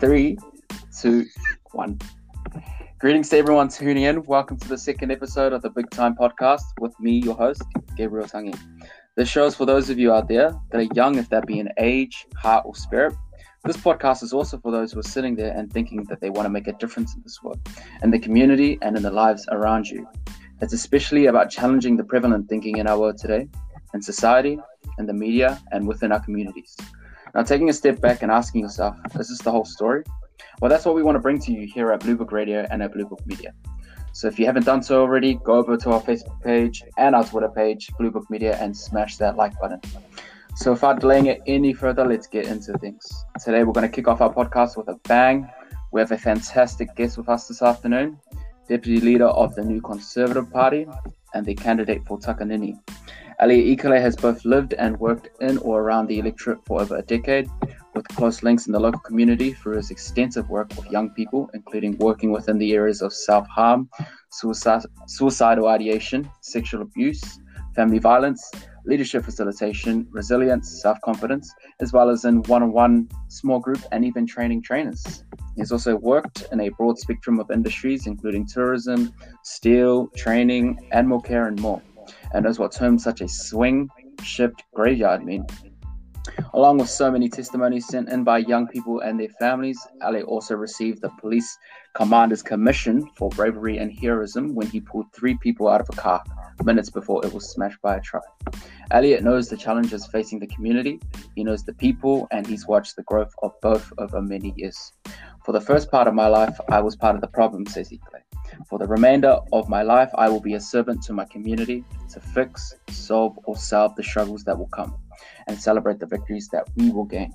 Three, two, one. Greetings to everyone tuning in. Welcome to the second episode of the Big Time Podcast with me, your host, Gabriel Tangi. This show is for those of you out there that are young, if that be in age, heart, or spirit. This podcast is also for those who are sitting there and thinking that they want to make a difference in this world, in the community, and in the lives around you. It's especially about challenging the prevalent thinking in our world today, in society, in the media, and within our communities. Now, taking a step back and asking yourself, is this the whole story? Well, that's what we want to bring to you here at Blue Book Radio and at Blue Book Media. So if you haven't done so already, go over to our Facebook page and our Twitter page, Blue Book Media, and smash that like button. So without delaying it any further, let's get into things. Today we're going to kick off our podcast with a bang. We have a fantastic guest with us this afternoon, Deputy Leader of the New Conservative Party and the candidate for Takanini. Elliot Ikilei has both lived and worked in or around the electorate for over a decade, with close links in the local community through his extensive work with young people, including working within the areas of self harm, suicide, suicidal ideation, sexual abuse, family violence, leadership facilitation, resilience, self confidence, as well as in one on one, small group, and even training trainers. He's also worked in a broad spectrum of industries, including tourism, steel, training, animal care, and more and knows what terms such as swing, shift, graveyard mean. Along with so many testimonies sent in by young people and their families, Ali also received the police commander's commission for bravery and heroism when he pulled three people out of a car minutes before it was smashed by a truck. Elliot knows the challenges facing the community, he knows the people, and he's watched the growth of both over many years. For the first part of my life, I was part of the problem, says Ikilei. For the remainder of my life, I will be a servant to my community to fix, solve, or solve the struggles that will come and celebrate the victories that we will gain.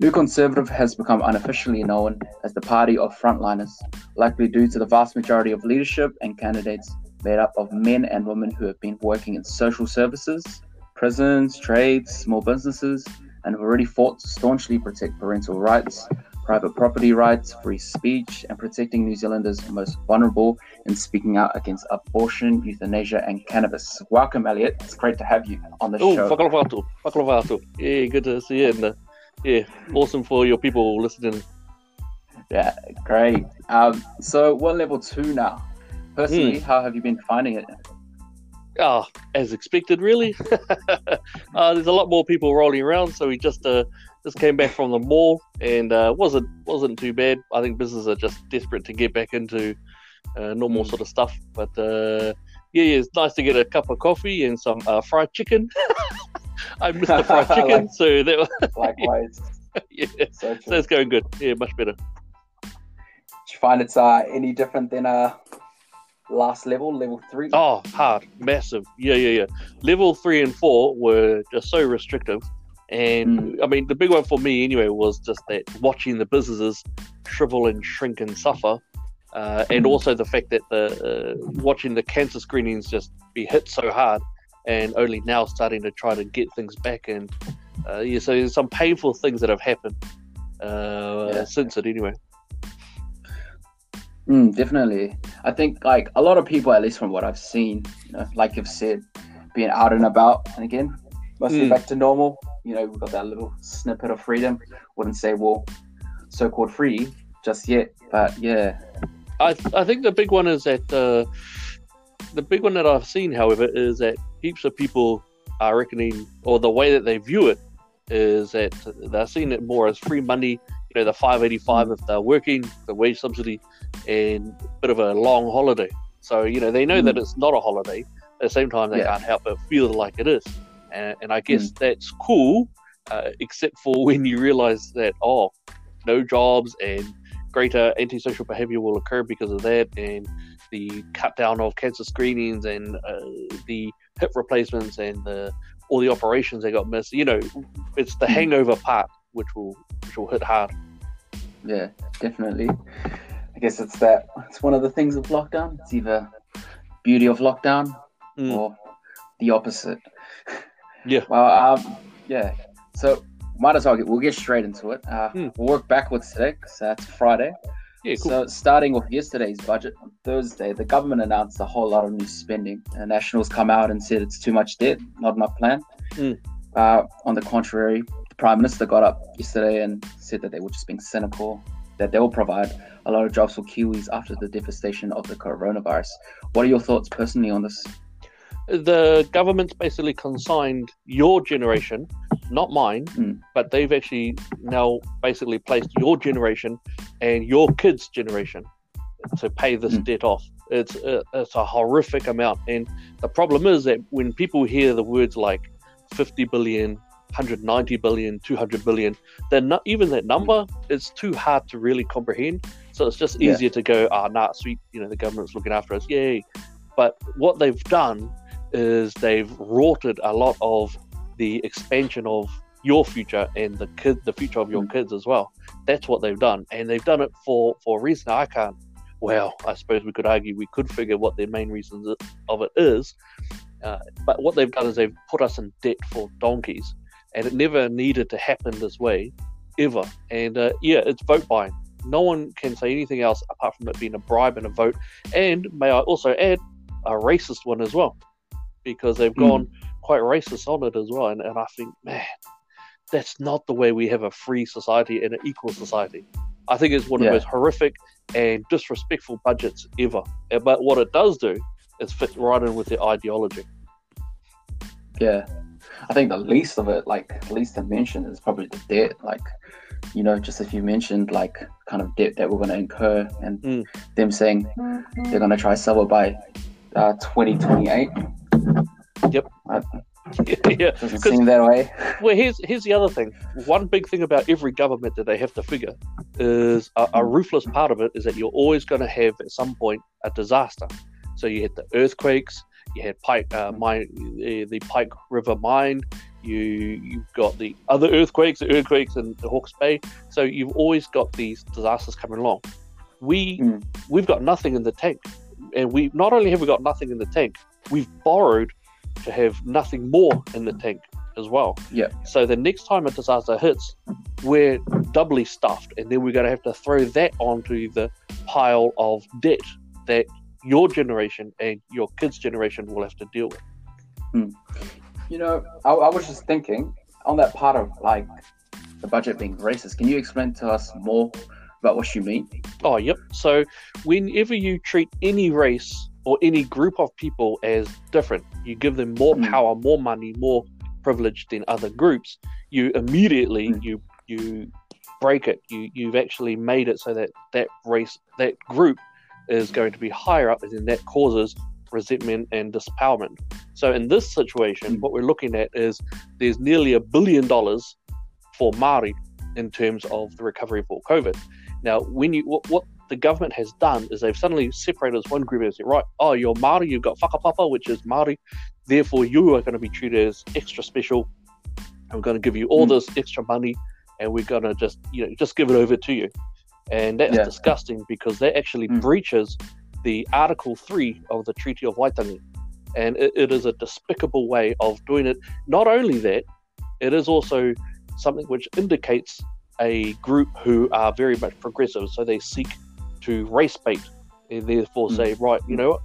New Conservative has become unofficially known as the party of frontliners, likely due to the vast majority of leadership and candidates made up of men and women who have been working in social services, prisons, trades, small businesses, and have already fought to staunchly protect parental rights, private property rights, free speech, and protecting New Zealanders most vulnerable in speaking out against abortion, euthanasia, and cannabis. Welcome, Elliot. It's great to have you on the oh, show. Whakalawato. Whakalawato. Yeah, good to see you. And, uh, yeah, awesome for your people listening. Yeah, great. Um, so we're level two now. Personally, mm. how have you been finding it? Oh, as expected, really. uh, there's a lot more people rolling around, so we just uh, just came back from the mall and uh, wasn't wasn't too bad. I think businesses are just desperate to get back into uh, normal sort of stuff. But uh, yeah, yeah, it's nice to get a cup of coffee and some uh, fried chicken. I missed the fried chicken, like, so that was likewise. yeah, so, so, it's going good. Yeah, much better. Do you find it's uh, any different than uh, last level, level three? Oh, hard, massive. Yeah, yeah, yeah. Level three and four were just so restrictive and mm. I mean, the big one for me anyway was just that watching the businesses shrivel and shrink and suffer, uh, and mm. also the fact that the uh, watching the cancer screenings just be hit so hard, and only now starting to try to get things back. And uh, yeah, so there's some painful things that have happened uh, yeah. since it anyway. Mm, definitely, I think like a lot of people, at least from what I've seen, you know, like you've said, being out and about, and again, mostly mm. back to normal you know, we've got that little snippet of freedom. Wouldn't say, well, so called free just yet, but yeah. I, I think the big one is that uh, the big one that I've seen, however, is that heaps of people are reckoning, or the way that they view it is that they're seeing it more as free money. You know, the 585 if they're working, the wage subsidy, and a bit of a long holiday. So, you know, they know mm. that it's not a holiday. At the same time, they yeah. can't help but feel like it is and, and I guess mm. that's cool, uh, except for when you realize that oh, no jobs and greater antisocial behavior will occur because of that, and the cut down of cancer screenings and uh, the hip replacements and the, all the operations that got missed. You know, it's the hmm. hangover part which will which will hit hard. Yeah, definitely. I guess it's that. It's one of the things of lockdown. It's either beauty of lockdown mm. or the opposite. Yeah. Well, um, yeah. So might as well get, we'll get straight into it. Uh, hmm. We'll work backwards today because that's Friday. Yeah, cool. So starting with yesterday's budget on Thursday, the government announced a whole lot of new spending. And Nationals come out and said it's too much debt, not enough plan. Hmm. Uh, on the contrary, the Prime Minister got up yesterday and said that they were just being cynical, that they will provide a lot of jobs for Kiwis after the devastation of the coronavirus. What are your thoughts personally on this? The government's basically consigned your generation, not mine, Mm. but they've actually now basically placed your generation and your kids' generation to pay this Mm. debt off. It's a, it's a horrific amount, and the problem is that when people hear the words like 50 billion, 190 billion, 200 billion, they're not even that number. is too hard to really comprehend. So it's just Yeah. easier to go, ah, nah, sweet, you know, the government's looking after us, yay. But what they've done is they've rorted a lot of the expansion of your future and the kid, the future of your Mm. kids as well. That's what they've done, and they've done it for for a reason I can't. Well, I suppose we could argue we could figure what their main reasons of it is, uh, but what they've done is they've put us in debt for donkeys, and it never needed to happen this way, ever. And uh, yeah, it's vote buying. No one can say anything else apart from it being a bribe and a vote. And may I also add, a racist one as well, because they've Mm. gone quite racist on it as well. And, and I think, man, that's not the way we have a free society and an equal society. I think it's one of Yeah. the most horrific and disrespectful budgets ever. Uh, But what it does do is fit right in with their ideology. Yeah, I think the least of it, like least to mention, is probably the debt. Like, you know, just as you mentioned, like kind of debt that we're going to incur, and Mm. them saying they're going to try sell it by uh, 2028. Yep. Uh, yeah. doesn't 'Cause- seem that way. Well, here's here's the other thing. One big thing about every government that they have to figure is a, a ruthless part of it is that you're always going to have at some point a disaster. So you had the earthquakes, you had Pike uh, mine, the, the Pike River mine. You you've got the other earthquakes, the earthquakes in the Hawke's Bay. So you've always got these disasters coming along. We Mm. we've got nothing in the tank, and we not only have we got nothing in the tank, we've borrowed to have nothing more in the tank as well. Yeah. So the next time a disaster hits, we're doubly stuffed, and then we're going to have to throw that onto the pile of debt that your generation and your kids' generation will have to deal with. Hmm. You know, I, I was just thinking on that part of like the budget being racist. Can you explain to us more about what you mean? Oh, yep. So whenever you treat any race or any group of people as different, you give them more Mm. power, more money, more privilege than other groups, you immediately Mm. you you break it. You you've actually made it so that that race that group is going to be higher up, and then that causes resentment and disempowerment. So in this situation, Mm. what we're looking at is there's nearly a billion dollars for Maori in terms of the recovery for COVID. Now, when you what, what the government has done is they've suddenly separated as one group and said, right, oh, you're Maori, you've got whakapapa, which is Maori, therefore you are going to be treated as extra special. We're going to give you all Mm. this extra money, and we're going to just you know just give it over to you. And that's Yeah. disgusting because that actually Mm. breaches the Article Three of the Treaty of Waitangi, and it, it is a despicable way of doing it. Not only that, it is also something which indicates a group who are very much progressive, so they seek to race bait and therefore Mm. say, right, you know what,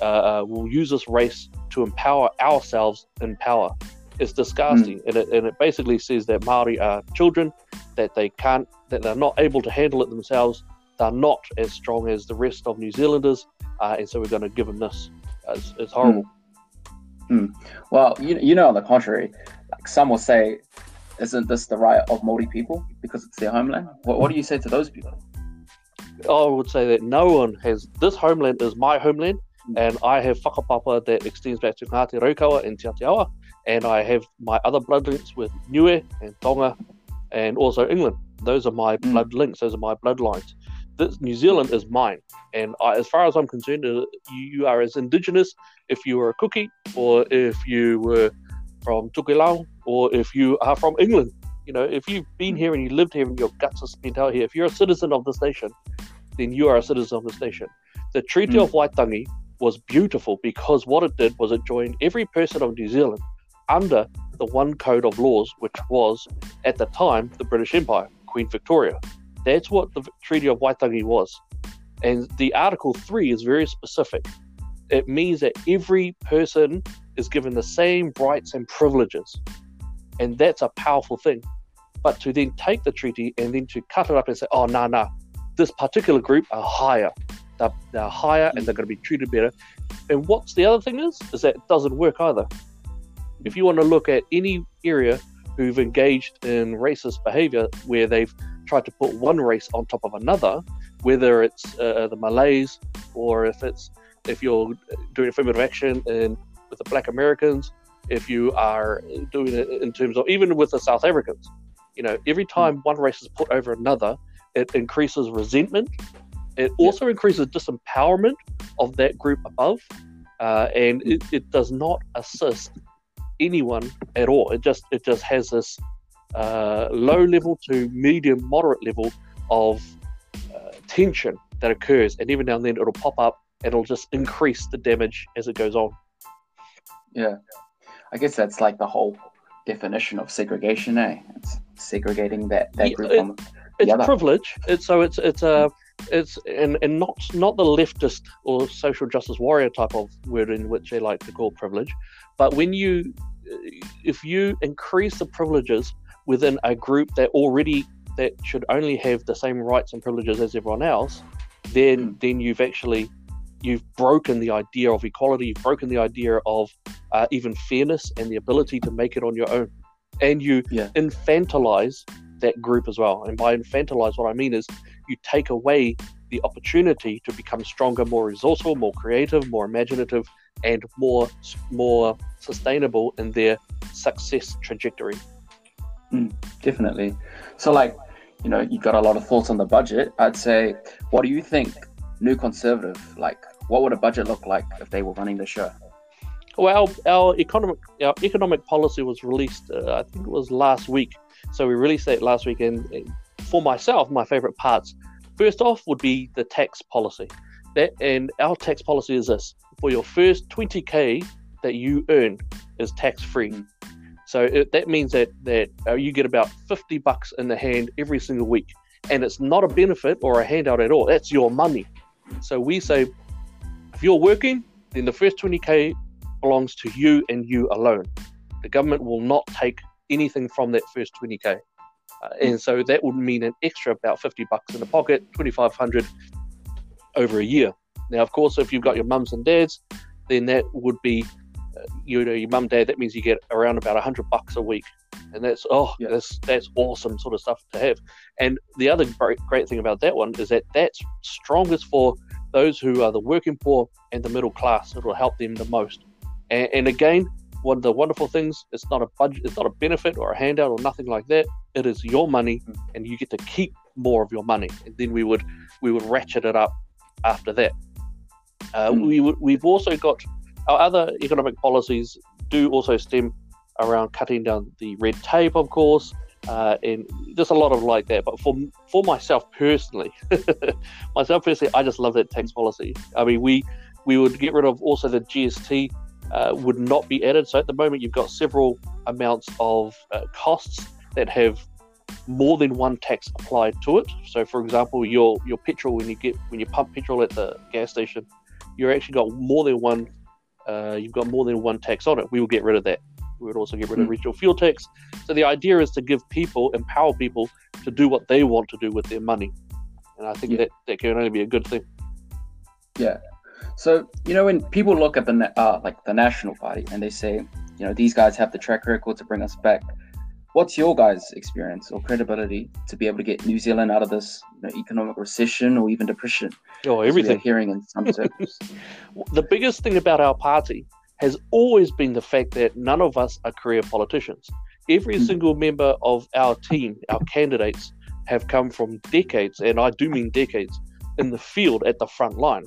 uh, uh, we'll use this race to empower ourselves in power. It's disgusting, and, it, and it basically says that Maori are children, that they can't, that they're not able to handle it themselves. They're not as strong as the rest of New Zealanders, uh, and so we're going to give them this. It's, it's horrible. Well, you, you know, on the contrary, like some will say, isn't this the right of Maori people because it's their homeland? What, what do you say to those people? I would say that no one has this homeland is my homeland, and I have whakapapa that extends back to Ngāti Raukawa and Te Aotearoa, and I have my other blood links with Niue and Tonga, and also England. Those are my Mm. blood links. Those are my bloodlines. This New Zealand is mine, and I, as far as I'm concerned, uh, you, are as indigenous if you were a cookie, or if you were from Tokelau, or if you are from England. You know, if you've been here and you lived here and your guts are spent out here, if you're a citizen of this nation, then you are a citizen of this nation. The Treaty Mm. of Waitangi was beautiful because what it did was it joined every person of New Zealand under the one code of laws, which was at the time the British Empire, Queen Victoria. That's what the Treaty of Waitangi was. And the Article 3 is very specific. It means that every person is given the same rights and privileges. And that's a powerful thing. But to then take the treaty and then to cut it up and say, oh, nah, nah, this particular group are higher. They're, they're higher and they're going to be treated better. And what's the other thing is, is that it doesn't work either. If you want to look at any area who've engaged in racist behavior where they've tried to put one race on top of another, whether it's uh, the Malays or if it's if you're doing affirmative action in with the Black Americans, if you are doing it in terms of even with the South Africans, you know, every time one race is put over another, it increases resentment. It also increases disempowerment of that group above, uh, and it, it does not assist anyone at all. It just it just has this uh, low level to medium moderate level of uh, tension that occurs, and even now and then it'll pop up and it'll just increase the damage as it goes on. Yeah, I guess that's like the whole definition of segregation, eh? It's segregating that that Yeah, group it- It's other. privilege. It's so it's it's a it's and, and not not the leftist or social justice warrior type of word in which they like to call privilege, but when you if you increase the privileges within a group that already that should only have the same rights and privileges as everyone else, then Mm. then you've actually you've broken the idea of equality. You've broken the idea of uh, even fairness and the ability to make it on your own, and you Yeah. infantilize that group as well. And by infantilize, what I mean is you take away the opportunity to become stronger, more resourceful, more creative, more imaginative, and more more sustainable in their success trajectory. Definitely. So, like, you know, you've got a lot of thoughts on the budget. I'd say, what do you think, New Conservative, like, what would a budget look like if they were running the show? Well, our, our economic our economic policy was released. Uh, I think it was last week. So we released that last week. And and for myself, my favorite parts. First off, would be the tax policy. That and our tax policy is this: for your first 20k that you earn is tax free. Mm. So it, that means that that uh, you get about 50 bucks in the hand every single week, and it's not a benefit or a handout at all. That's your money. So we say, if you're working, then the first 20k belongs to you and you alone. The government will not take anything from that first 20k. Uh, and so that would mean an extra about 50 bucks in the pocket, 2500 over a year. Now, of course, if you've got your mums and dads, then that would be, uh, you know, your mum, dad, that means you get around about 100 bucks a week. And that's, oh, Yeah. that's, that's awesome sort of stuff to have. And the other great, great thing about that one is that that's strongest for those who are the working poor and the middle class. It will help them the most. And, and again, one of the wonderful things, it's not a budget, it's not a benefit or a handout or nothing like that. It is your money, and you get to keep more of your money. And then we would we would ratchet it up after that. Uh, Mm. We would, we've also got our other economic policies do also stem around cutting down the red tape, of course, uh, and just a lot of like that. But for for myself personally, myself personally, I just love that tax policy. I mean, we we would get rid of also the GST uh, would not be added. So at the moment, you've got several amounts of uh, costs that have more than one tax applied to it. So, for example, your your petrol when you get when you pump petrol at the gas station, you're actually got more than one. Uh, you've got more than one tax on it. We will get rid of that. We would also get rid of Hmm. regional fuel tax. So the idea is to give people, empower people to do what they want to do with their money, and I think Yeah. that that can only be a good thing. Yeah. So you know when people look at the uh, like the National Party and they say, you know, these guys have the track record to bring us back. What's your guys' experience or credibility to be able to get New Zealand out of this you know, economic recession or even depression? Oh, as we are everything. hearing in some circles. the biggest thing about our party has always been the fact that none of us are career politicians. Every Mm. single member of our team, our candidates, have come from decades, and I do mean decades, in the field at the front line.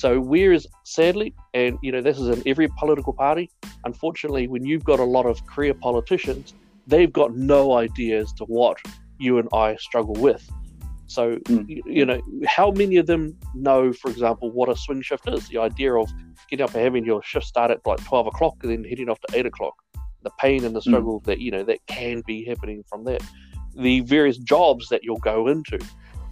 So, whereas sadly, and you know, this is in every political party, unfortunately, when you've got a lot of career politicians, they've got no idea as to what you and I struggle with. So, Mm. you, you know, how many of them know, for example, what a swing shift is? The idea of getting up and having your shift start at like 12 o'clock and then heading off to 8 o'clock. The pain and the struggle that, you know, that can be happening from that. The various jobs that you'll go into,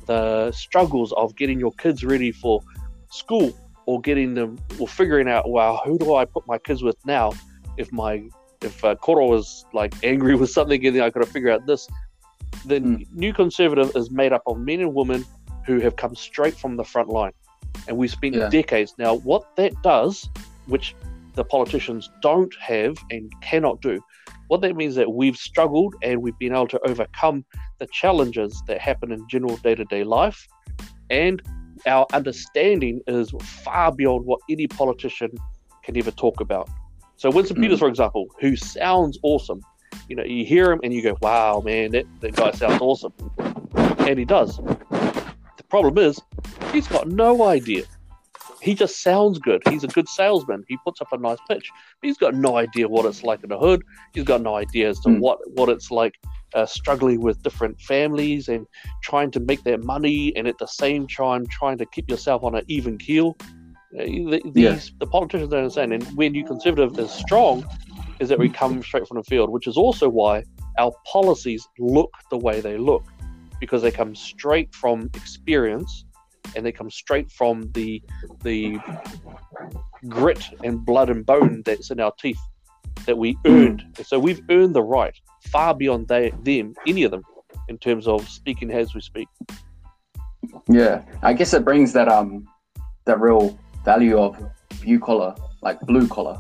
the struggles of getting your kids ready for school or getting them, or figuring out, wow, who do I put my kids with now if my, if uh, Koro was like angry with something and then I got to figure out this. Then New Conservative is made up of men and women who have come straight from the front line. And we spent Yeah. decades. Now, what that does, which the politicians don't have and cannot do, what that means that we've struggled and we've been able to overcome the challenges that happen in general day to day life. And our understanding is far beyond what any politician can ever talk about. So, Winston Mm. Peters, for example, who sounds awesome, you know, you hear him and you go, wow, man, that, that guy sounds awesome. And he does. The problem is, he's got no idea. He just sounds good. He's a good salesman. He puts up a nice pitch. He's got no idea what it's like in the hood. He's got no idea as to Mm. what, what it's like uh, struggling with different families and trying to make their money and at the same time trying to keep yourself on an even keel. Uh, the, these, Yeah. the politicians don't understand. And when you conservative is strong, is that we come straight from the field, which is also why our policies look the way they look, because they come straight from experience and they come straight from the the grit and blood and bone that's in our teeth that we earned. So we've earned the right far beyond they, them, any of them, in terms of speaking as we speak. Yeah, I guess it brings that um that real value of blue collar, like blue collar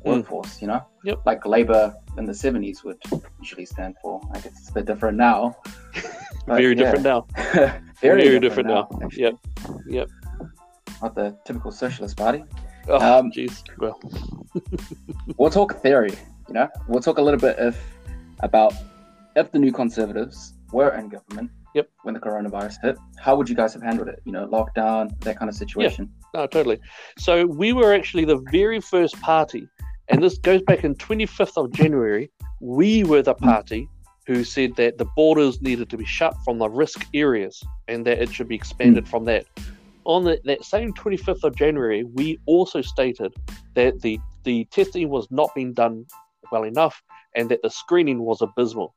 Mm. workforce. You know, Yep. like Labor in the seventies would usually stand for. I guess it's a bit different now. Very different now. Very, Very different, different now. actually. Yep. Yep. Not the typical socialist party. Oh, Um, jeez. Well, We'll talk theory. You know, we'll talk a little bit if about if the new conservatives were in government. Yep. When the coronavirus hit, how would you guys have handled it? You know, lockdown, that kind of situation. no, totally. So we were actually the very first party, and this goes back in 25th of January. We were the party who said that the borders needed to be shut from the risk areas and that it should be expanded from that. On the, that same 25th of January, we also stated that the, the testing was not being done well enough and that the screening was abysmal.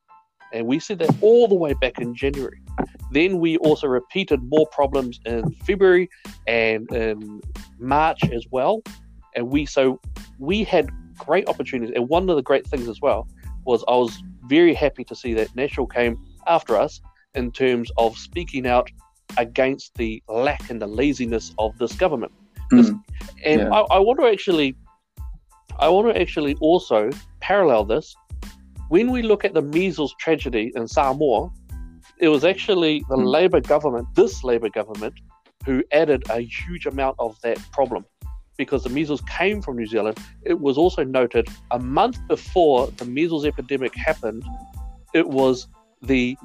And we said that all the way back in January. Then we also repeated more problems in February and in March as well. And we so we had great opportunities. And one of the great things as well was I was very happy to see that National came after us in terms of speaking out against the lack and the laziness of this government. This- Mm. And Yeah. I, I want to actually, I want to actually also parallel this. When we look at the measles tragedy in Samoa, it was actually the Mm. Labour government, this Labour government, who added a huge amount of that problem. Because the measles came from New Zealand, it was also noted a month before the measles epidemic happened, it was the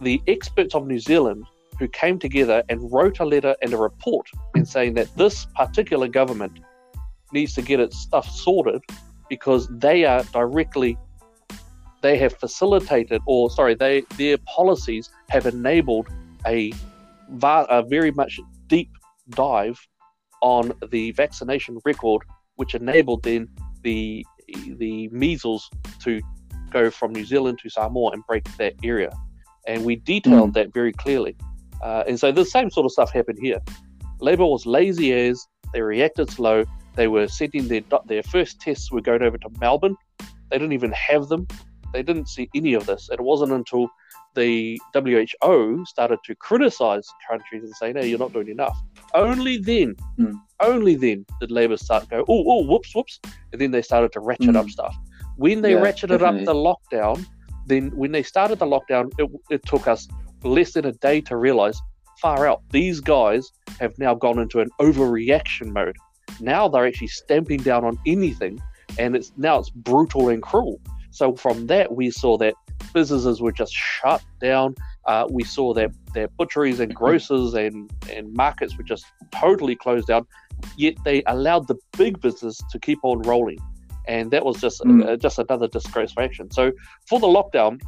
the experts of New Zealand who came together and wrote a letter and a report and saying that this particular government needs to get its stuff sorted because they are directly they have facilitated or sorry they their policies have enabled a, va- a very much deep dive on the vaccination record which enabled then the the measles to go from New Zealand to Samoa and break that area. And we detailed that very clearly. Uh, and so the same sort of stuff happened here. Labour was lazy as they reacted slow. They were sending their their first tests were going over to Melbourne. They didn't even have them they didn't see any of this. It wasn't until the WHO started to criticize countries and say, no, you're not doing enough. Only then, Mm. only then did Labour start to go, oh, oh, whoops, whoops. And then they started to ratchet up Mm. stuff. When they Yeah, ratcheted definitely. up the lockdown, then when they started the lockdown, it, it took us less than a day to realize, far out, these guys have now gone into an overreaction mode. Now they're actually stamping down on anything, and it's now it's brutal and cruel. So from that, we saw that businesses were just shut down. Uh, we saw that their butcheries and grocers and, and markets were just totally closed down. Yet they allowed the big business to keep on rolling, and that was just Mm. uh, just another disgraceful action. So for the lockdown,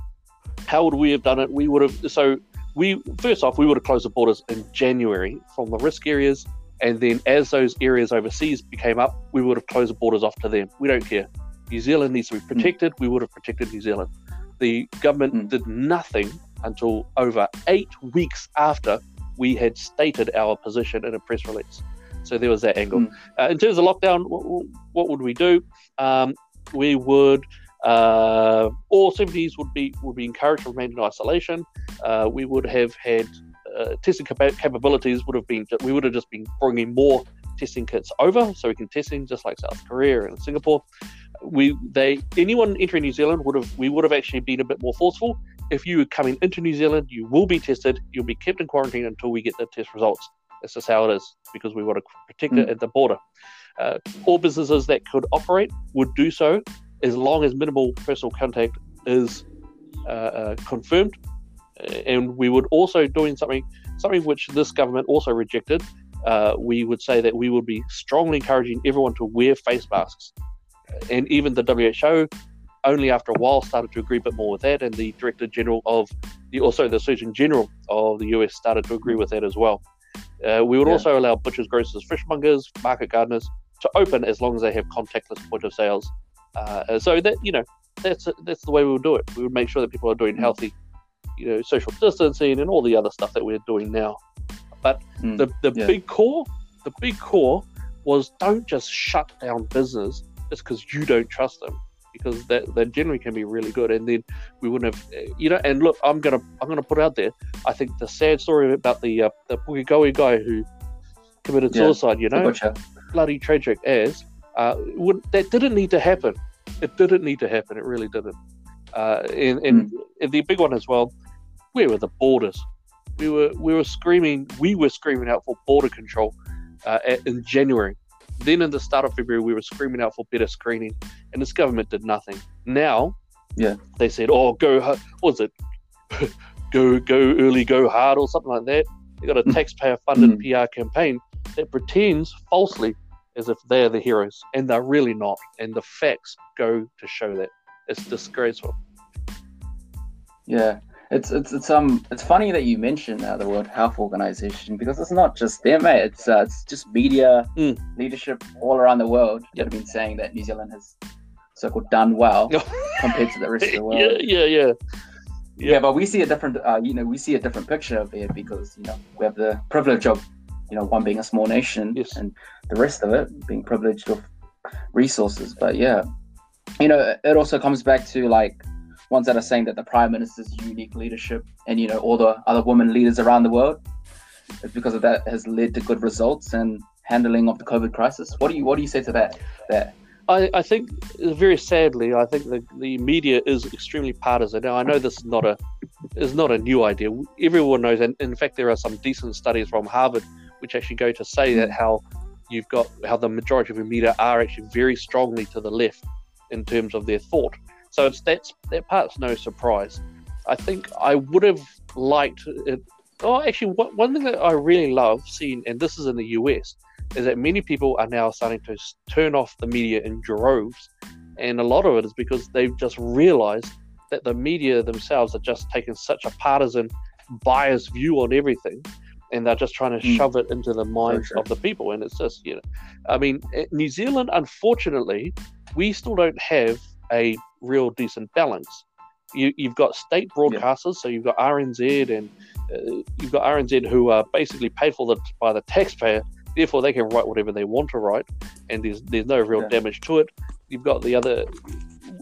how would we have done it? We would have so we first off we would have closed the borders in January from the risk areas, and then as those areas overseas became up, we would have closed the borders off to them. We don't care. New Zealand needs to be protected. We would have protected New Zealand. The government Mm. did nothing until over eight weeks after we had stated our position in a press release. So there was that angle. Mm. Uh, in terms of lockdown, what, what would we do? Um, we would uh, all 70s would be would be encouraged to remain in isolation. Uh, we would have had uh, testing capa- capabilities would have been we would have just been bringing more testing kits over, so we can testing just like South Korea and Singapore. We they anyone entering New Zealand would have we would have actually been a bit more forceful. If you are coming into New Zealand, you will be tested. You'll be kept in quarantine until we get the test results. That's just how it is because we want to protect it Mm. at the border. Uh, all businesses that could operate would do so as long as minimal personal contact is uh, uh, confirmed. Uh, And we would also doing something something which this government also rejected. Uh, we would say that we would be strongly encouraging everyone to wear face masks, and even the WHO only after a while started to agree a bit more with that, and the Director General of the also the Surgeon General of the US started to agree with that as well. Uh, we would Yeah. also allow butchers, grocers, fishmongers, market gardeners to open as long as they have contactless point of sales. Uh, so that you know that's that's the way we would do it. We would make sure that people are doing Mm. healthy, you know, social distancing and all the other stuff that we're doing now. Mm. The the Yeah. big core, the big core was don't just shut down business just because you don't trust them, because that that generally can be really good. And then we wouldn't have, uh, you know. And look, I'm gonna I'm gonna put out there. I think the sad story about the uh, the Pukekohe guy who committed Yeah. suicide, you know, bloody tragic as uh, would, that didn't need to happen. It didn't need to happen. It really didn't. Uh, and, and, and the big one as well. Where were the borders? We were we were screaming. We were screaming out for border control uh, in January. Then in the start of February, we were screaming out for better screening, and this government did nothing. Now, Yeah. they said, "Oh, go hard." What was it? go go early, go hard, or something like that. They got a taxpayer-funded PR campaign that pretends falsely as if they're the heroes, and they're really not. And the facts go to show that it's disgraceful. Yeah, it's it's it's um it's funny that you mentioned uh, the World Health Organization because it's not just them, mate. It's uh, it's just media Mm. leadership all around the world that have been saying that New Zealand has so-called done well compared to the rest of the world. yeah, yeah, yeah. Yeah, but we see a different, uh, you know, we see a different picture of it because you know we have the privilege of, you know, one being a small nation Yes. and the rest of it being privileged of resources. But yeah, you know, it also comes back to like ones that are saying that the prime minister's unique leadership and you know all the other women leaders around the world is because of that has led to good results and handling of the COVID crisis. What do you what do you say to that? That I, I think very sadly, I think the, the media is extremely partisan. Now I know this is not a is not a new idea. Everyone knows, and in fact, there are some decent studies from Harvard which actually go to say that hmm. how you've got how the majority of the media are actually very strongly to the left in terms of their thought. So it's that's that part's no surprise. I think I would have liked it. Oh, actually, one one thing that I really love seeing, and this is in the US, is that many people are now starting to turn off the media in droves. And a lot of it is because they've just realized that the media themselves are just taking such a partisan, biased view on everything. And they're just trying to Mm. shove it into the minds true. of the people. And it's just, you know, I mean, eh, New Zealand, unfortunately, we still don't have a real decent balance. You, you've got state broadcasters, so you've got RNZ and uh, you've got RNZ who are basically paid for the, by the taxpayer, therefore they can write whatever they want to write, and there's there's no real Yeah. damage to it. You've got the other,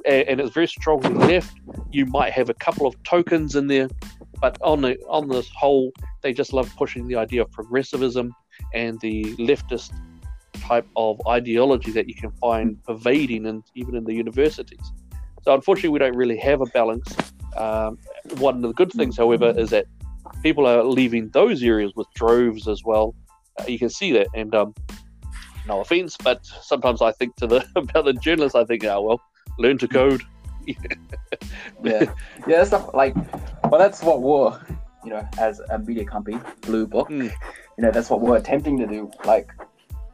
and, and it's very strongly left. You might have a couple of tokens in there, but on the on this whole, they just love pushing the idea of progressivism and the leftist type of ideology that you can find pervading and even in the universities. So unfortunately, we don't really have a balance. Um, one of the good things, however, is that people are leaving those areas with droves as well. Uh, you can see that, and um, no offense, but sometimes I think to the about the journalists, I think, oh well, learn to code. yeah, yeah, that's stuff like, well, that's what we're, you know, as a media company, Blue Book, Mm. you know, that's what we're attempting to do. Like,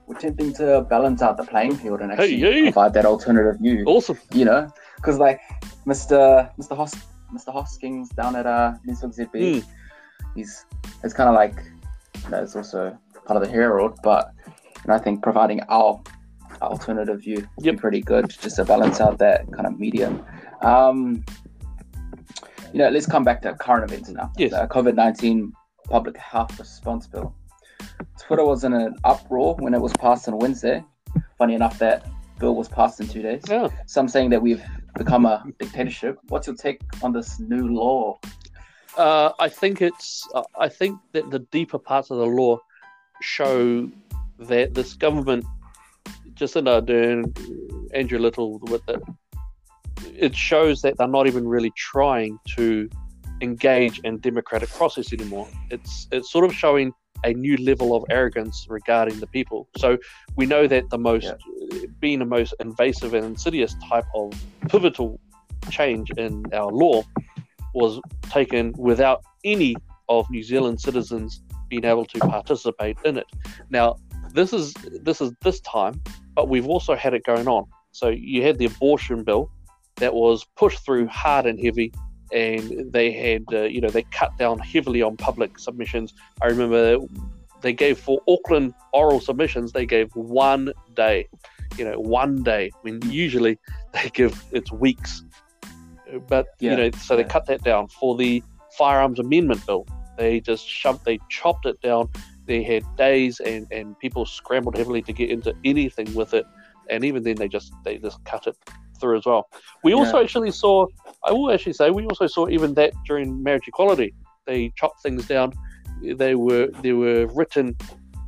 attempting to balance out the playing field and actually hey. provide that alternative view. Awesome. You know, because like Mr. Mr. Hos- Mr. Hoskins down at uh, Newstalk ZB, Mm. he's it's kind of like, you know, it's also part of the Herald, but know, I think providing our alternative view would Yep. be pretty good just to balance out that kind of medium. Um, you know, let's come back to current events now. Yes. The COVID 19 public health response bill. Twitter was in an uproar when it was passed on Wednesday. Funny enough, that bill was passed in two days. Yeah. Some saying that we've become a dictatorship. What's your take on this new law? Uh, I think it's. Uh, I think that the deeper parts of the law show that this government, Jacinda Ardern, Andrew Little with it, it shows that they're not even really trying to engage in democratic process anymore. It's it's sort of showing a new level of arrogance regarding the people. So we know that the most yeah. being the most invasive and insidious type of pivotal change in our law was taken without any of New Zealand citizens being able to participate in it. Now, this is this is this time, but we've also had it going on. So you had the abortion bill that was pushed through hard and heavy and they had uh, you know they cut down heavily on public submissions. I remember they gave for Auckland oral submissions they gave one day, you know one day. I mean usually they give it's weeks, but yeah. you know so they yeah. cut that down for the firearms amendment bill. They just shoved they chopped it down. They had days and and people scrambled heavily to get into anything with it, and even then they just they just cut it through as well. We also actually saw, I will actually say, we also saw even that during marriage equality. They chopped things down. They were there were written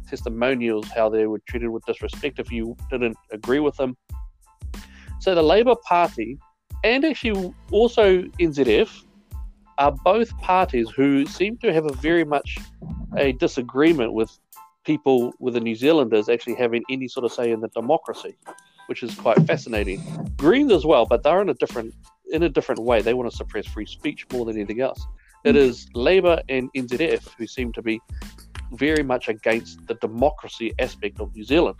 testimonials how they were treated with disrespect if you didn't agree with them. So the Labour Party and actually also NZF are both parties who seem to have a very much a disagreement with people with the New Zealanders actually having any sort of say in the democracy which is quite fascinating. Greens as well, but they're in a different in a different way. They want to suppress free speech more than anything else. It mm. Labour and NZF who seem to be very much against the democracy aspect of New Zealand,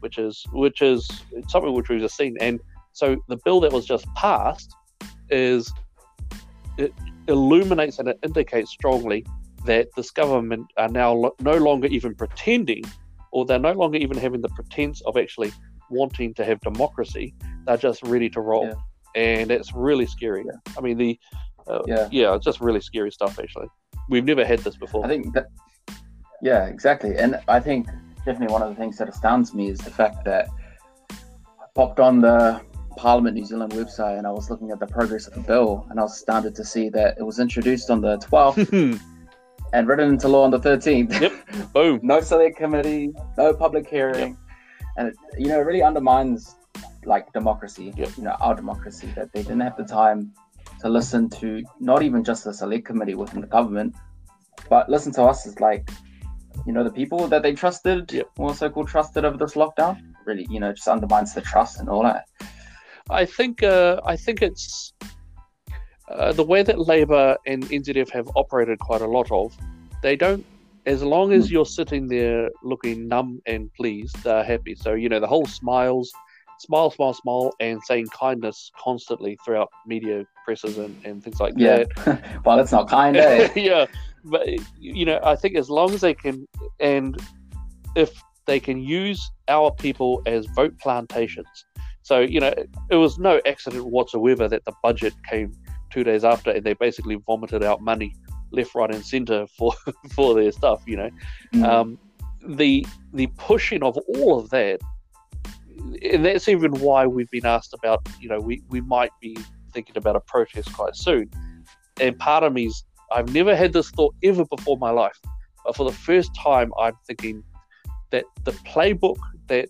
which is which is something which we've just seen. And so the bill that was just passed is it illuminates and it indicates strongly that this government are now lo- no longer even pretending, or they're no longer even having the pretense of actually wanting to have democracy. They're just ready to roll, yeah. and it's really scary. Yeah. I mean, the uh, yeah, yeah, it's just really scary stuff. Actually, we've never had this before. I think that, yeah, exactly, and I think definitely one of the things that astounds me is the fact that I popped on the Parliament New Zealand website and I was looking at the progress of the bill, and I was astounded to see that it was introduced on the 12th. and written into law on the 13th. Yep. Boom. no select committee, no public hearing. Yep and it, you know it really undermines like democracy yep. you know our democracy that they didn't have the time to listen to not even just the select committee within the government but listen to us as like you know the people that they trusted yep. or so-called trusted over this lockdown really you know just undermines the trust and all that i think uh, i think it's uh, the way that Labor and NZF have operated quite a lot of, they don't as long as hmm. you're sitting there looking numb and pleased, they're happy. So, you know, the whole smiles, smile, smile, smile, and saying kindness constantly throughout media presses and, and things like yeah. that. well, that's not kind, eh? yeah. But, you know, I think as long as they can, and if they can use our people as vote plantations. So, you know, it was no accident whatsoever that the budget came two days after and they basically vomited out money left, right, and centre for for their stuff. You know, mm. um, the the pushing of all of that, and that's even why we've been asked about. You know, we we might be thinking about a protest quite soon. And part of me's I've never had this thought ever before in my life, but for the first time, I'm thinking that the playbook that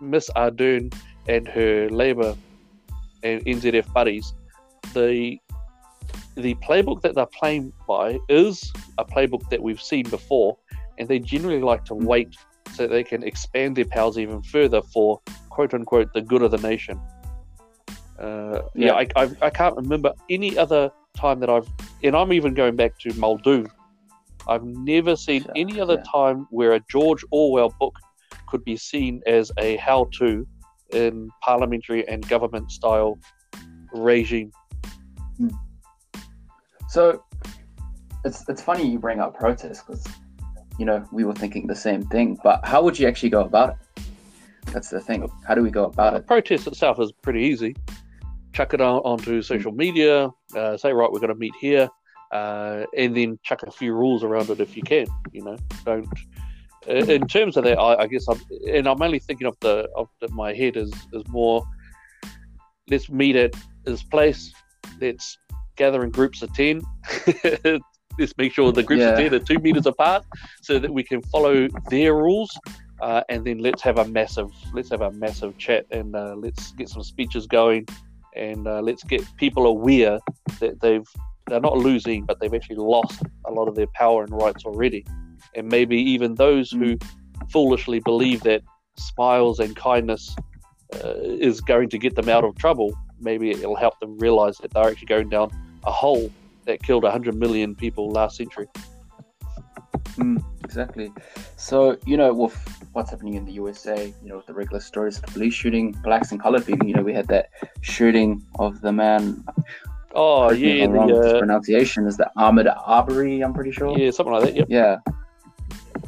Miss Ardern and her Labour and NZF buddies, the the playbook that they're playing by is a playbook that we've seen before, and they generally like to hmm. wait so they can expand their powers even further for quote unquote the good of the nation. Uh, yeah, yeah I, I, I, can't remember any other time that I've, and I'm even going back to Muldoon. I've never seen any other yeah. time where a George Orwell book could be seen as a how to in parliamentary and government style regime. Mm. So it's it's funny you bring up protests because you know we were thinking the same thing. But how would you actually go about it? That's the thing. How do we go about it? Protest itself is pretty easy. Chuck it on, onto social media. Uh, say right, we're going to meet here, uh, and then chuck a few rules around it if you can. You know, don't. In terms of that, I, I guess I'm, and I'm only thinking of the of the, my head is is more. Let's meet at this place. Let's gather in groups of 10 let's make sure the groups Yeah. are there, they're two meters apart, so that we can follow their rules. Uh, and then let's have a massive, let's have a massive chat, and uh, let's get some speeches going, and uh, let's get people aware that they've they're not losing, but they've actually lost a lot of their power and rights already. And maybe even those who foolishly believe that smiles and kindness uh, is going to get them out of trouble, maybe it'll help them realize that they're actually going down a hole that killed 100 million people last century. Mm, exactly. So, you know, with what's happening in the USA, you know, with the regular stories of police shooting blacks and colored people, you know, we had that shooting of the man. Oh, correct me if yeah, the, uh, pronunciation is the Ahmaud Arbery, I'm pretty sure. yeah, something like that. Yep. Yeah.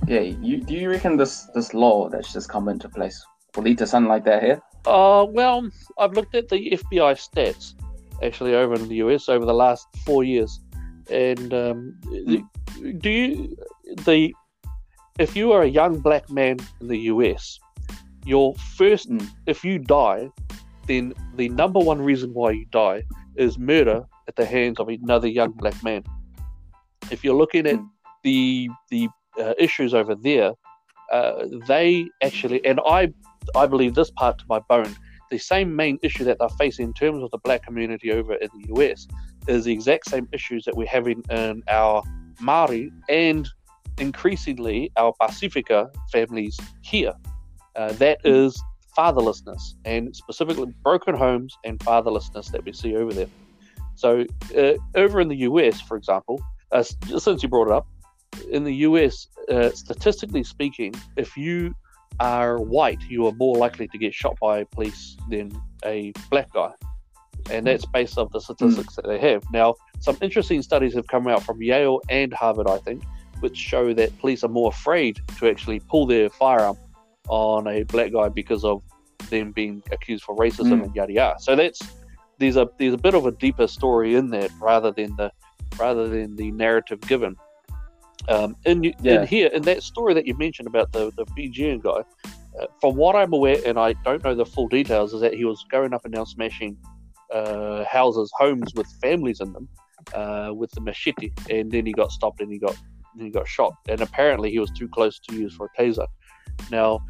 Yeah. You, do you reckon this this law that's just come into place will lead to something like that here? Uh, well, I've looked at the FBI stats actually over in the US over the last four years, and um, the- do you the if you are a young black man in the US, your first Mm. if you die, then the number one reason why you die is murder at the hands of another young black man. If you're looking at Mm. the the uh, issues over there, uh, they actually and I I believe this part to my bone. The same main issue that they're facing in terms of the black community over in the US is the exact same issues that we're having in our Maori and increasingly our Pasifika families here. Uh, that is fatherlessness and specifically broken homes and fatherlessness that we see over there. So, uh, over in the US, for example, uh, since you brought it up, in the US, uh, statistically speaking, if you are white, you are more likely to get shot by police than a black guy. And that's based on the statistics that they have. Now, some interesting studies have come out from Yale and Harvard, I think, which show that police are more afraid to actually pull their firearm on a black guy because of them being accused for racism Mm. and yada yada. So that's there's a there's a bit of a deeper story in that rather than the rather than the narrative given. Um, in, Yeah. in here, in that story that you mentioned about the, the Fijian guy, uh, from what I'm aware, and I don't know the full details, is that he was going up and down smashing uh, houses, homes with families in them, uh, with the machete, and then he got stopped and he got and he got shot. And apparently, he was too close to use for a taser. Now,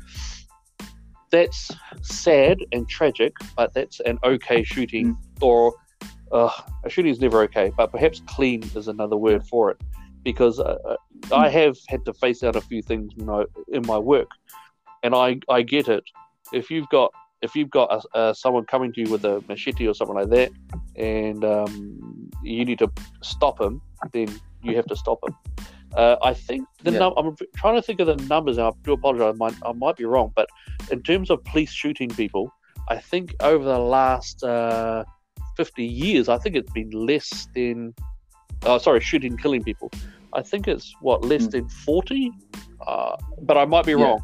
that's sad and tragic, but that's an okay shooting, or uh, a shooting is never okay, but perhaps clean is another word for it, because uh, uh, I have had to face out a few things you know, in my work, and I I get it. If you've got if you've got a, uh, someone coming to you with a machete or something like that, and um, you need to stop him, then you have to stop him. Uh, I think the Yeah. num- I'm trying to think of the numbers, and I do apologize. I might, I might be wrong, but in terms of police shooting people, I think over the last uh, 50 years, I think it's been less than. Oh, sorry, shooting, killing people. I think it's what less Mm. than 40, uh, but I might be Yeah. wrong.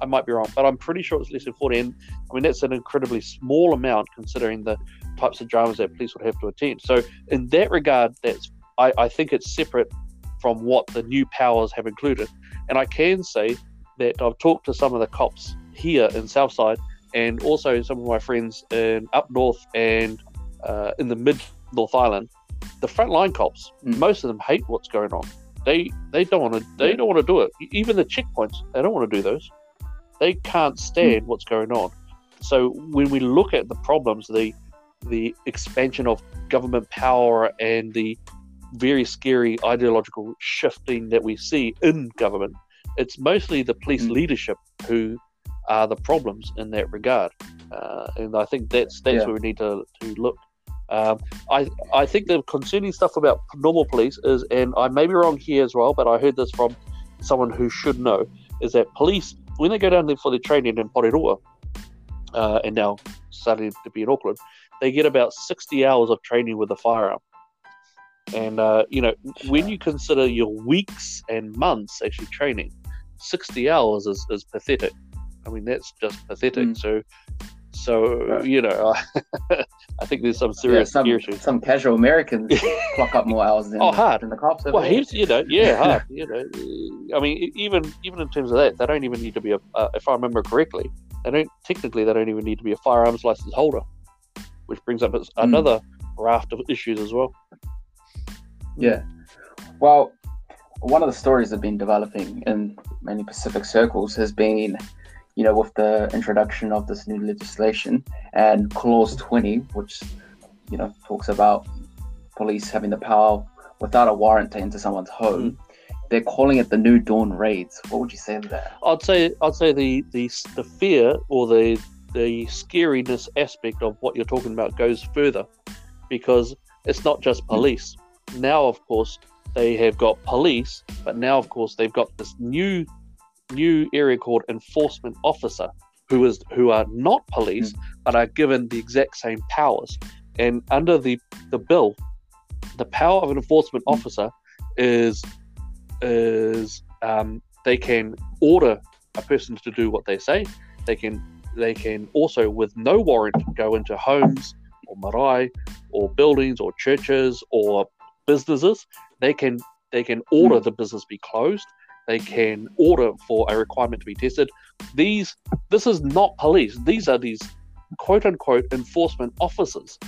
I might be wrong, but I'm pretty sure it's less than 40. And I mean, that's an incredibly small amount considering the types of dramas that police would have to attend. So, in that regard, that's I, I think it's separate from what the new powers have included. And I can say that I've talked to some of the cops here in Southside and also some of my friends in up north and uh, in the mid North Island. The frontline cops, Mm. most of them hate what's going on. They they don't want to they don't want to do it. Even the checkpoints, they don't want to do those. They can't stand what's going on. So when we look at the problems, the the expansion of government power and the very scary ideological shifting that we see in government, it's mostly the police Mm. leadership who are the problems in that regard. Uh, and I think that's that's Yeah. where we need to, to look. Um, I I think the concerning stuff about normal police is, and I may be wrong here as well, but I heard this from someone who should know, is that police when they go down there for their training in Porirua, uh, and now starting to be in Auckland, they get about sixty hours of training with a firearm. And uh, you know, when you consider your weeks and months actually training, sixty hours is, is pathetic. I mean, that's just pathetic. Mm. So, so you know, I think there's some Yeah, serious some, issues. some casual Americans clock up more hours than, Oh, hard. than the cops. Well, he's you know, yeah, hard. You know, I mean, even even in terms of that, they don't even need to be a. Uh, if I remember correctly, they don't technically they don't even need to be a firearms license holder, which brings up Hmm. another raft of issues as well. Yeah. Well, one of the stories that have been developing in many Pacific circles has been, you know, with the introduction of this new legislation and Clause 20, which, you know, talks about police having the power without a warrant to enter someone's home. Mm. They're calling it the new dawn raids. What would you say to that? I'd say I'd say the the, the fear or the the scariness aspect of what you're talking about goes further because it's not just hmm. police. Mm. Now, of course, they have got police, but now, of course, they've got this new new area called enforcement officer, who is who are not police, mm. but are given the exact same powers. And under the the bill, the power of an enforcement hmm. officer is is um, they can order a person to do what they say. They can they can also, with no warrant, go into homes or marae or buildings or churches or businesses. They can they can order hmm. the business be closed. They can order for a requirement to be tested. These this is not police. These are these quote unquote enforcement officers.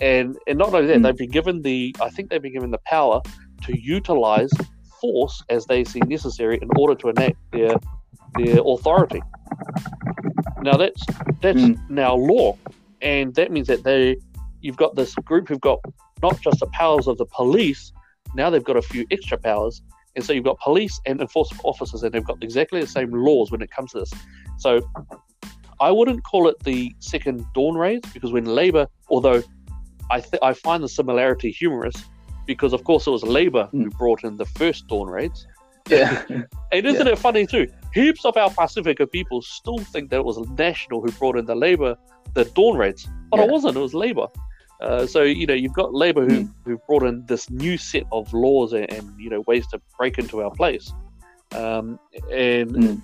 And and not only that, mm. they've been given the I think they've been given the power to utilize force as they see necessary in order to enact their their authority. Now that's that's mm. now law, and that means that they you've got this group who've got not just the powers of the police, now they've got a few extra powers, and so you've got police and enforcement officers, and they've got exactly the same laws when it comes to this. So I wouldn't call it the second dawn raids because when Labour, although I th- I find the similarity humorous, because of course it was Labour mm. who brought in the first dawn raids. Yeah. and isn't yeah. it funny too? Heaps of our Pasifika people still think that it was National who brought in the Labour, the dawn raids, but yeah. it wasn't. It was Labour. Uh, so you know you've got Labour who who brought in this new set of laws and, and you know ways to break into our place, um, and mm.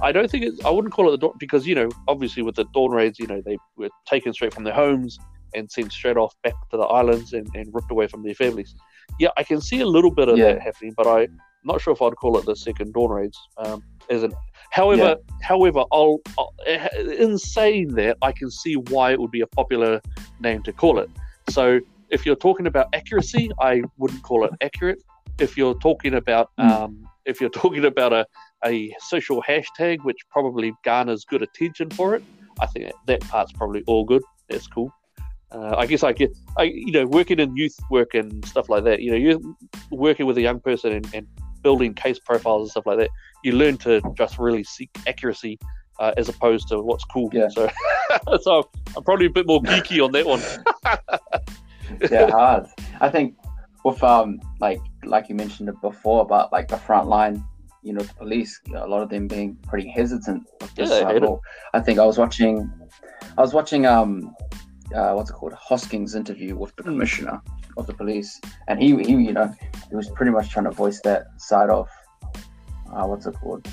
I don't think it's I wouldn't call it the dawn because you know obviously with the dawn raids you know they were taken straight from their homes and sent straight off back to the islands and, and ripped away from their families. Yeah, I can see a little bit of yeah. that happening, but I'm not sure if I'd call it the second dawn raids. Um, as an, however, yeah. however, I'll, I'll, in saying that, I can see why it would be a popular name to call it. So if you're talking about accuracy, I wouldn't call it accurate. If you're talking about mm. um, if you're talking about a, a social hashtag which probably garners good attention for it, I think that part's probably all good. That's cool. Uh, I guess I get, I you know, working in youth work and stuff like that. You know, you're working with a young person and, and building case profiles and stuff like that. You learn to just really seek accuracy uh, as opposed to what's cool. Yeah. So, so I'm probably a bit more geeky on that one. yeah, hard. I think with um like like you mentioned it before about like the front line, you know, the police, you know, a lot of them being pretty hesitant with this yeah, uh, I think I was watching, I was watching um uh, what's it called Hosking's interview with the hmm. commissioner of the police, and he he you know he was pretty much trying to voice that side of uh, what's it called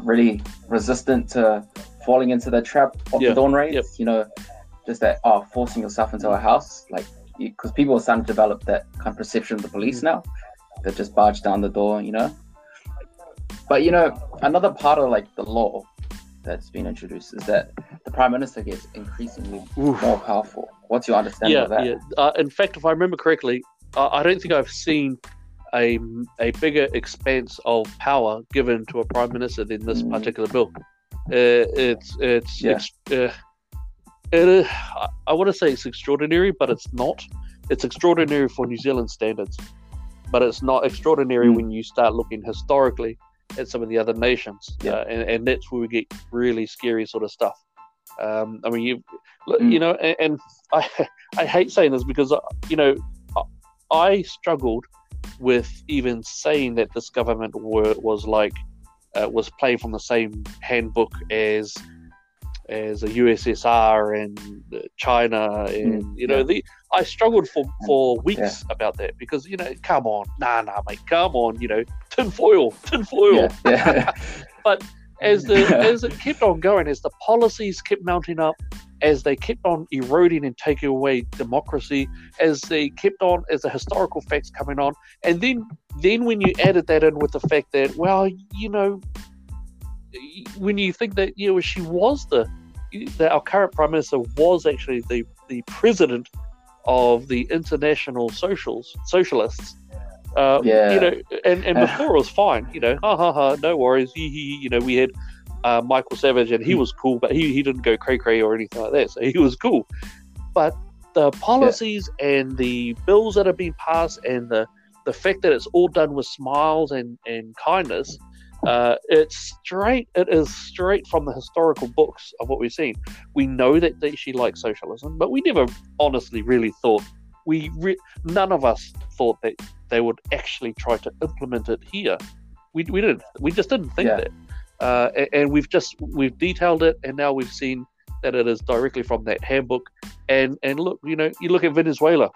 really resistant to falling into the trap of yeah. the dawn raids. Yep. You know, just that oh forcing yourself into a house like because people are starting to develop that kind of perception of the police hmm. now that just barge down the door. You know, but you know another part of like the law that's been introduced is that the prime minister gets increasingly Oof. more powerful. What's your understanding yeah, of that? Yeah. Uh, in fact, if I remember correctly, I don't think I've seen a, a bigger expanse of power given to a prime minister than this mm. particular bill. Uh, it's it's yeah. uh, it, I want to say it's extraordinary, but it's not. It's extraordinary for New Zealand standards, but it's not extraordinary mm. when you start looking historically at some of the other nations. Yeah. Uh, and, and that's where we get really scary sort of stuff. Um, I mean, you, mm. you know, and, and, I, I hate saying this because, uh, you know, I struggled with even saying that this government were, was like, uh, was playing from the same handbook as as a USSR and China, and mm, you know, yeah. the I struggled for for weeks yeah. about that because you know, come on, nah, nah, mate, come on, you know, tinfoil, tinfoil. Yeah. but as the as it kept on going, as the policies kept mounting up, as they kept on eroding and taking away democracy, as they kept on, as the historical facts coming on, and then then when you added that in with the fact that, well, you know, when you think that you know she was the that our current prime minister was actually the the president of the international socials socialists Uh, Yeah. You know, and, and before it was fine. You know, ha ha ha, no worries. He, he, you know, we had uh, Michael Savage, and he Hmm. was cool, but he, he didn't go cray cray or anything like that. So he was cool. But the policies and the bills that have been passed, and the the fact that it's all done with smiles and and kindness, uh, it's straight. It is straight from the historical books of what we've seen. We know that they, she likes socialism, but we never honestly really thought we re- none of us thought that they would actually try to implement it here. We, we didn't. We just didn't think Yeah. that. Uh, and, and we've just we've detailed it, and now we've seen that it is directly from that handbook. And and look, you know, you look at Venezuela.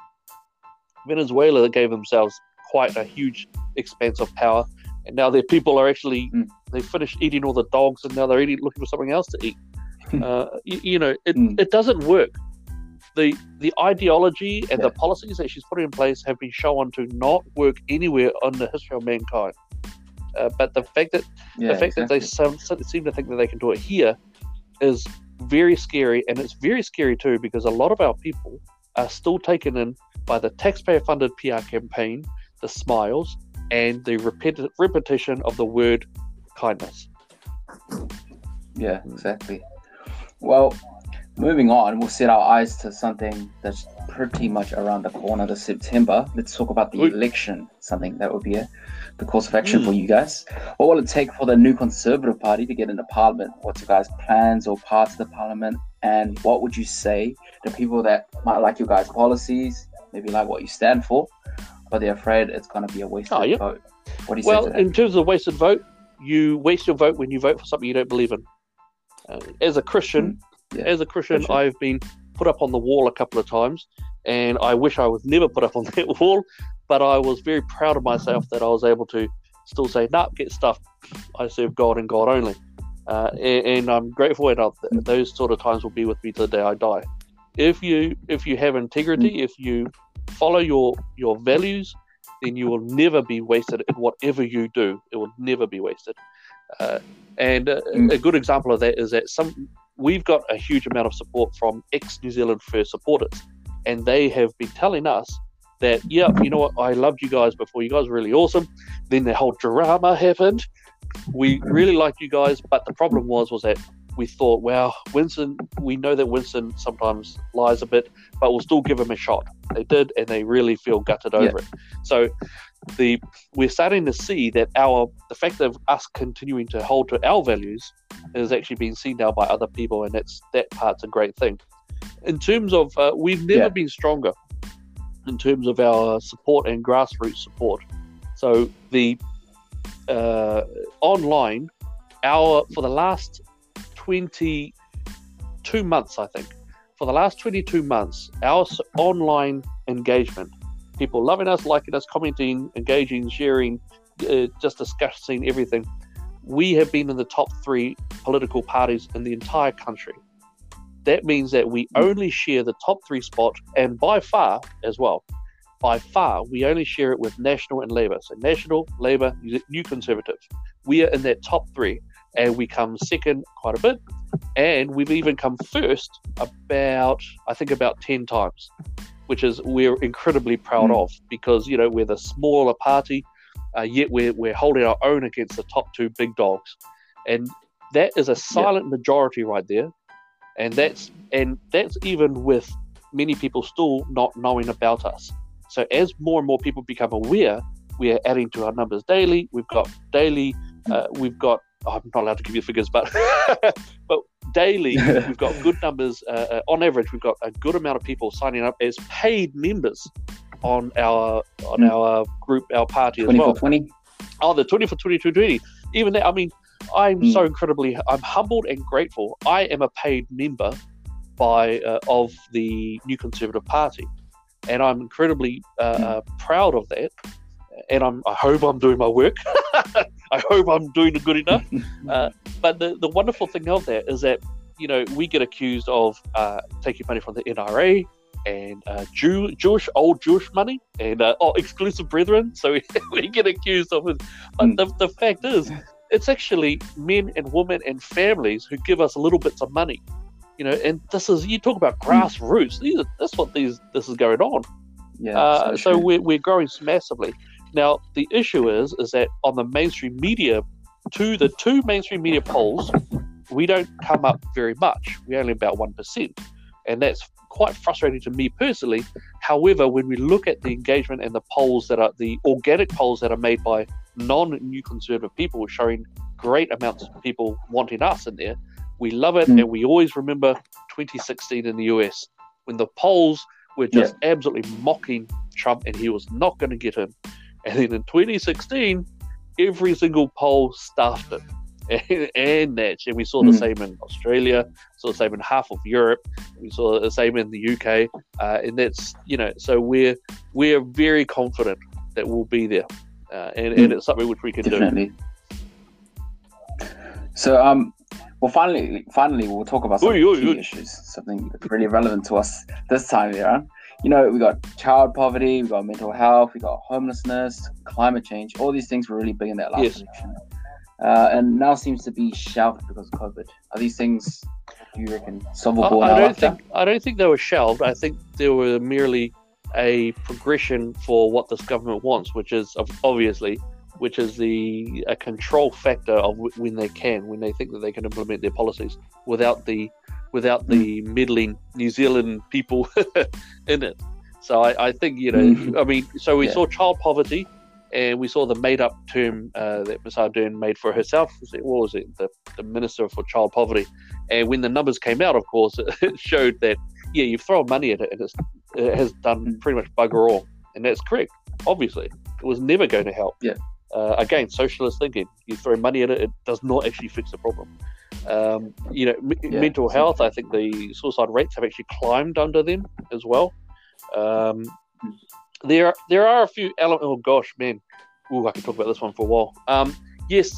Venezuela gave themselves quite a huge expanse of power, and now their people are actually Mm. they finished eating all the dogs, and now they're eating looking for something else to eat. uh, you, you know, it, Mm. it doesn't work. The the ideology and Yeah. the policies that she's putting in place have been shown to not work anywhere on the history of mankind. Uh, but the fact that Yeah, the fact that they some, seem to think that they can do it here is very scary, and it's very scary too because a lot of our people are still taken in by the taxpayer-funded PR campaign, the smiles, and the repeti- repetition of the word kindness. Yeah, exactly. Well, moving on, we'll set our eyes to something that's pretty much around the corner this September. Let's talk about the Oi. election, something that would be a, the course of action Mm. for you guys. What will it take for the new Conservative Party to get into Parliament? What's your guys' plans or parts of the Parliament? And what would you say to people that might like your guys' policies, maybe like what you stand for, but they're afraid it's going to be a wasted Oh, yeah. vote? What do you Well, say that? in terms of wasted vote, you waste your vote when you vote for something you don't believe in. Uh, as a Christian, Mm, yeah, as a Christian, Christian. I've been put up on the wall a couple of times, and I wish I was never put up on that wall. But I was very proud of myself that I was able to still say, "Nah, get stuffed. I serve God and God only," uh, and, and I'm grateful. And I'll, those sort of times will be with me to the day I die. If you if you have integrity, if you follow your your values, then you will never be wasted in whatever you do. It will never be wasted. Uh, and uh, Mm. a good example of that is that some we've got a huge amount of support from ex New Zealand First supporters, and they have been telling us that, yeah, you know what, I loved you guys before. You guys were really awesome. Then the whole drama happened. We really liked you guys, but the problem was was that we thought, wow, Winston. We know that Winston sometimes lies a bit, but we'll still give him a shot. They did, and they really feel gutted over it. So the we're starting to see that our the fact of us continuing to hold to our values is actually being seen now by other people, and that's that part's a great thing. In terms of, uh, we've never Yeah. been stronger in terms of our support and grassroots support. So the uh, online, our for the last twenty two months, I think, for the last twenty two months, our online engagement, people loving us, liking us, commenting, engaging, sharing, uh, just discussing everything. We have been in the top three political parties in the entire country. That means that we only share the top three spot, and by far as well, by far, we only share it with National and Labour. So National, Labour, New Conservatives. We are in that top three, and we come second quite a bit, and we've even come first about I think about ten times, which is we're incredibly proud Mm. of because you know we're the smaller party, uh, yet we're we're holding our own against the top two big dogs, and that is a silent majority right there, and that's and that's even with many people still not knowing about us. So as more and more people become aware, we are adding to our numbers daily. We've got daily, uh, we've got. oh, I'm not allowed to give you figures, but but daily we've got good numbers. Uh, uh, on average, we've got a good amount of people signing up as paid members on our on Mm. our group, our party as well. for 20? Oh, the 20 for 2220. Even that, I mean, I'm Mm. so incredibly, I'm humbled and grateful. I am a paid member by uh, of the New Conservative Party, and I'm incredibly uh, Mm. uh, proud of that. And I'm, I hope I'm doing my work. I hope I'm doing good enough. Uh, but the, the wonderful thing of that is that you know we get accused of uh, taking money from the NRA and uh, Jew, Jewish old Jewish money and uh, oh, exclusive brethren. So we, we get accused of it. But Mm. the, the fact is, it's actually men and women and families who give us little bits of money. You know, and this is you talk about grassroots. These are that's what these this is going on. Yeah. Uh, so true. we're, we're growing massively. Now the issue is is that on the mainstream media, to the two mainstream media polls, we don't come up very much. We're only about one percent, and that's quite frustrating to me personally. However, when we look at the engagement and the polls that are the organic polls that are made by non-new conservative people, showing great amounts of people wanting us in there, we love it, Mm. and we always remember 2016 in the US when the polls were just absolutely mocking Trump, and he was not going to get in. And then in 2016, every single poll stuffed it. And, and that, and we saw the Mm. same in Australia, saw the same in half of Europe, we saw the same in the UK, uh, and that's you know, so we're we're very confident that we'll be there, uh, and, and Mm. it's something which we can do. Definitely. So, um, well, finally, finally, we'll talk about some oi, key oi. issues, something really relevant to us this time around. You know, we got child poverty, we got mental health, we got homelessness, climate change. All these things were really big in that last Yes. election, uh, and now seems to be shelved because of COVID. Are these things, do you reckon, I, solvable I now don't after? think I don't think they were shelved. I think they were merely a progression for what this government wants, which is obviously, which is the a control factor of when they can, when they think that they can implement their policies without the without the meddling New Zealand people in it. So I, I think you know, Mhm. I mean, so we Yeah. saw child poverty. And we saw the made-up term uh, that Ms. Ardern made for herself. What was it? The, the Minister for Child Poverty. And when the numbers came out, of course, it showed that yeah, you throw money at it, and it's, it has done Mm. pretty much bugger all, and that's correct. Obviously, it was never going to help. Yeah. Uh, again, socialist thinking. You throw money at it, it does not actually fix the problem. Um, you know, m- Yeah, mental health. I think the suicide rates have actually climbed under them as well. Um, there, there are a few elements. Oh gosh, man, Ooh, I could talk about this one for a while. Um, yes,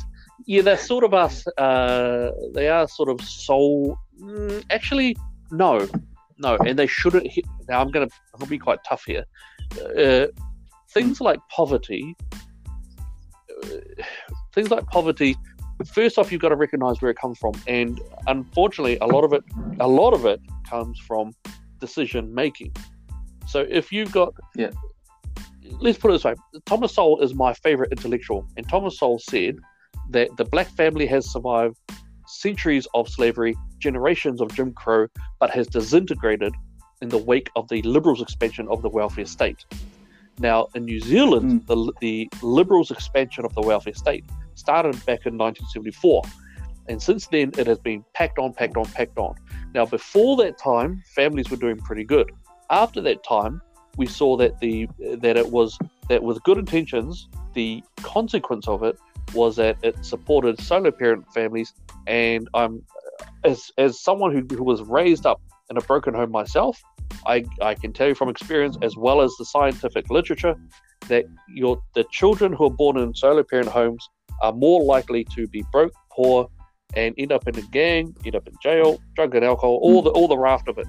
yeah, they're sort of us. Uh, they are sort of soul. Mm, actually, no, no, and they shouldn't. Hit, now, I'm gonna, I'm gonna be quite tough here. Uh, things like poverty. uh, Things like poverty. First off, you've got to recognise where it comes from, and unfortunately, a lot of it, a lot of it comes from decision making. So if you've got, Yeah. let's put it this way: Thomas Sowell is my favorite intellectual, and Thomas Sowell said that the black family has survived centuries of slavery, generations of Jim Crow, but has disintegrated in the wake of the Liberals' expansion of the welfare state. Now, in New Zealand, hmm. the, the Liberals' expansion of the welfare state started back in 1974. And since then, it has been packed on, packed on, packed on. Now, before that time, families were doing pretty good. After that time, we saw that the that it was that with good intentions, the consequence of it was that it supported solo parent families. And I'm as as someone who, who was raised up in a broken home myself, I, I can tell you from experience as well as the scientific literature that your the children who are born in solo parent homes are more likely to be broke, poor, and end up in a gang, end up in jail, drug and alcohol, all the all the raft of it.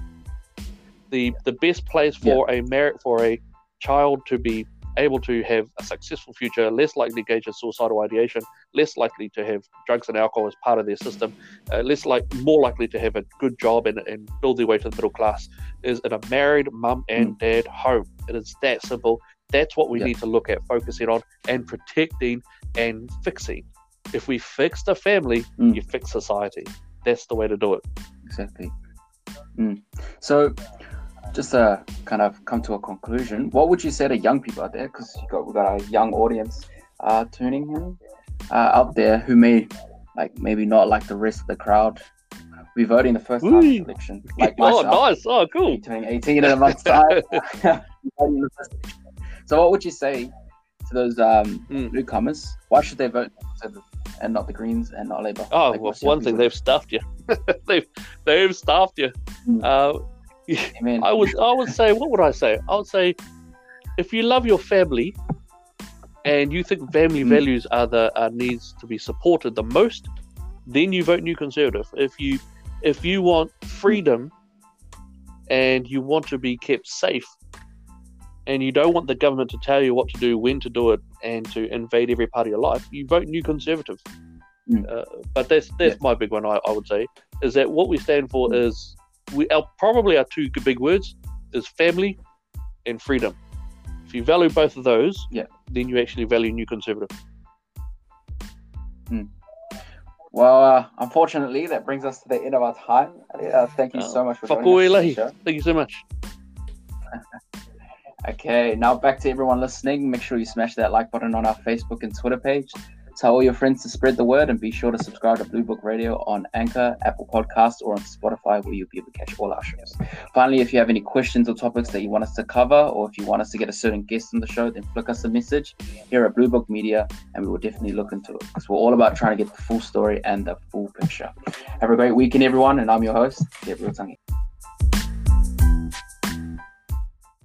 The the best place for a merit for a child to be able to have a successful future, less likely to engage in suicidal ideation, less likely to have drugs and alcohol as part of their system, uh, less like more likely to have a good job and, and build their way to the middle class, is in a married mum and dad home. It is that simple. That's what we Yeah. need to look at focusing on and protecting and fixing. If we fix the family, Mm. you fix society. That's the way to do it. Exactly. Mm. So, just to kind of come to a conclusion, what would you say to young people out there? Because you got we got a young audience uh, tuning in uh, out there who may like maybe not like the rest of the crowd. We voting the first time election, like oh, nice. Oh, cool. turning 18 in a month's time. so, what would you say to those um, Mm. newcomers? Why should they vote and not the Greens and not Labour? Oh, Like well, most for young one thing they've stuffed you. they've they've stuffed you. Mm. Uh, Amen. I would I would say what would I say? I would say if you love your family and you think family Mm. values are the are needs to be supported the most, then you vote New Conservative. If you if you want freedom and you want to be kept safe and you don't want the government to tell you what to do, when to do it, and to invade every part of your life, you vote New Conservative. Mm. Uh, but that's that's Yeah. my big one. I, I would say is that what we stand for is we our, probably our two big words is family and freedom. If you value both of those, Yeah. then you actually value New Conservative. Well, uh, unfortunately, that brings us to the end of our time. Uh, thank you Uh, so much for joining us away, on the show. Thank you so much. Okay, now back to everyone listening. Make sure you smash that like button on our Facebook and Twitter page. Tell all your friends to spread the word and be sure to subscribe to Blue Book Radio on Anchor, Apple Podcasts, or on Spotify, where you'll be able to catch all our shows. Finally, if you have any questions or topics that you want us to cover, or if you want us to get a certain guest on the show, then flick us a message here at Blue Book Media, and we will definitely look into it because we're all about trying to get the full story and the full picture. Have a great weekend, everyone, and I'm your host, Gabriel Tangi.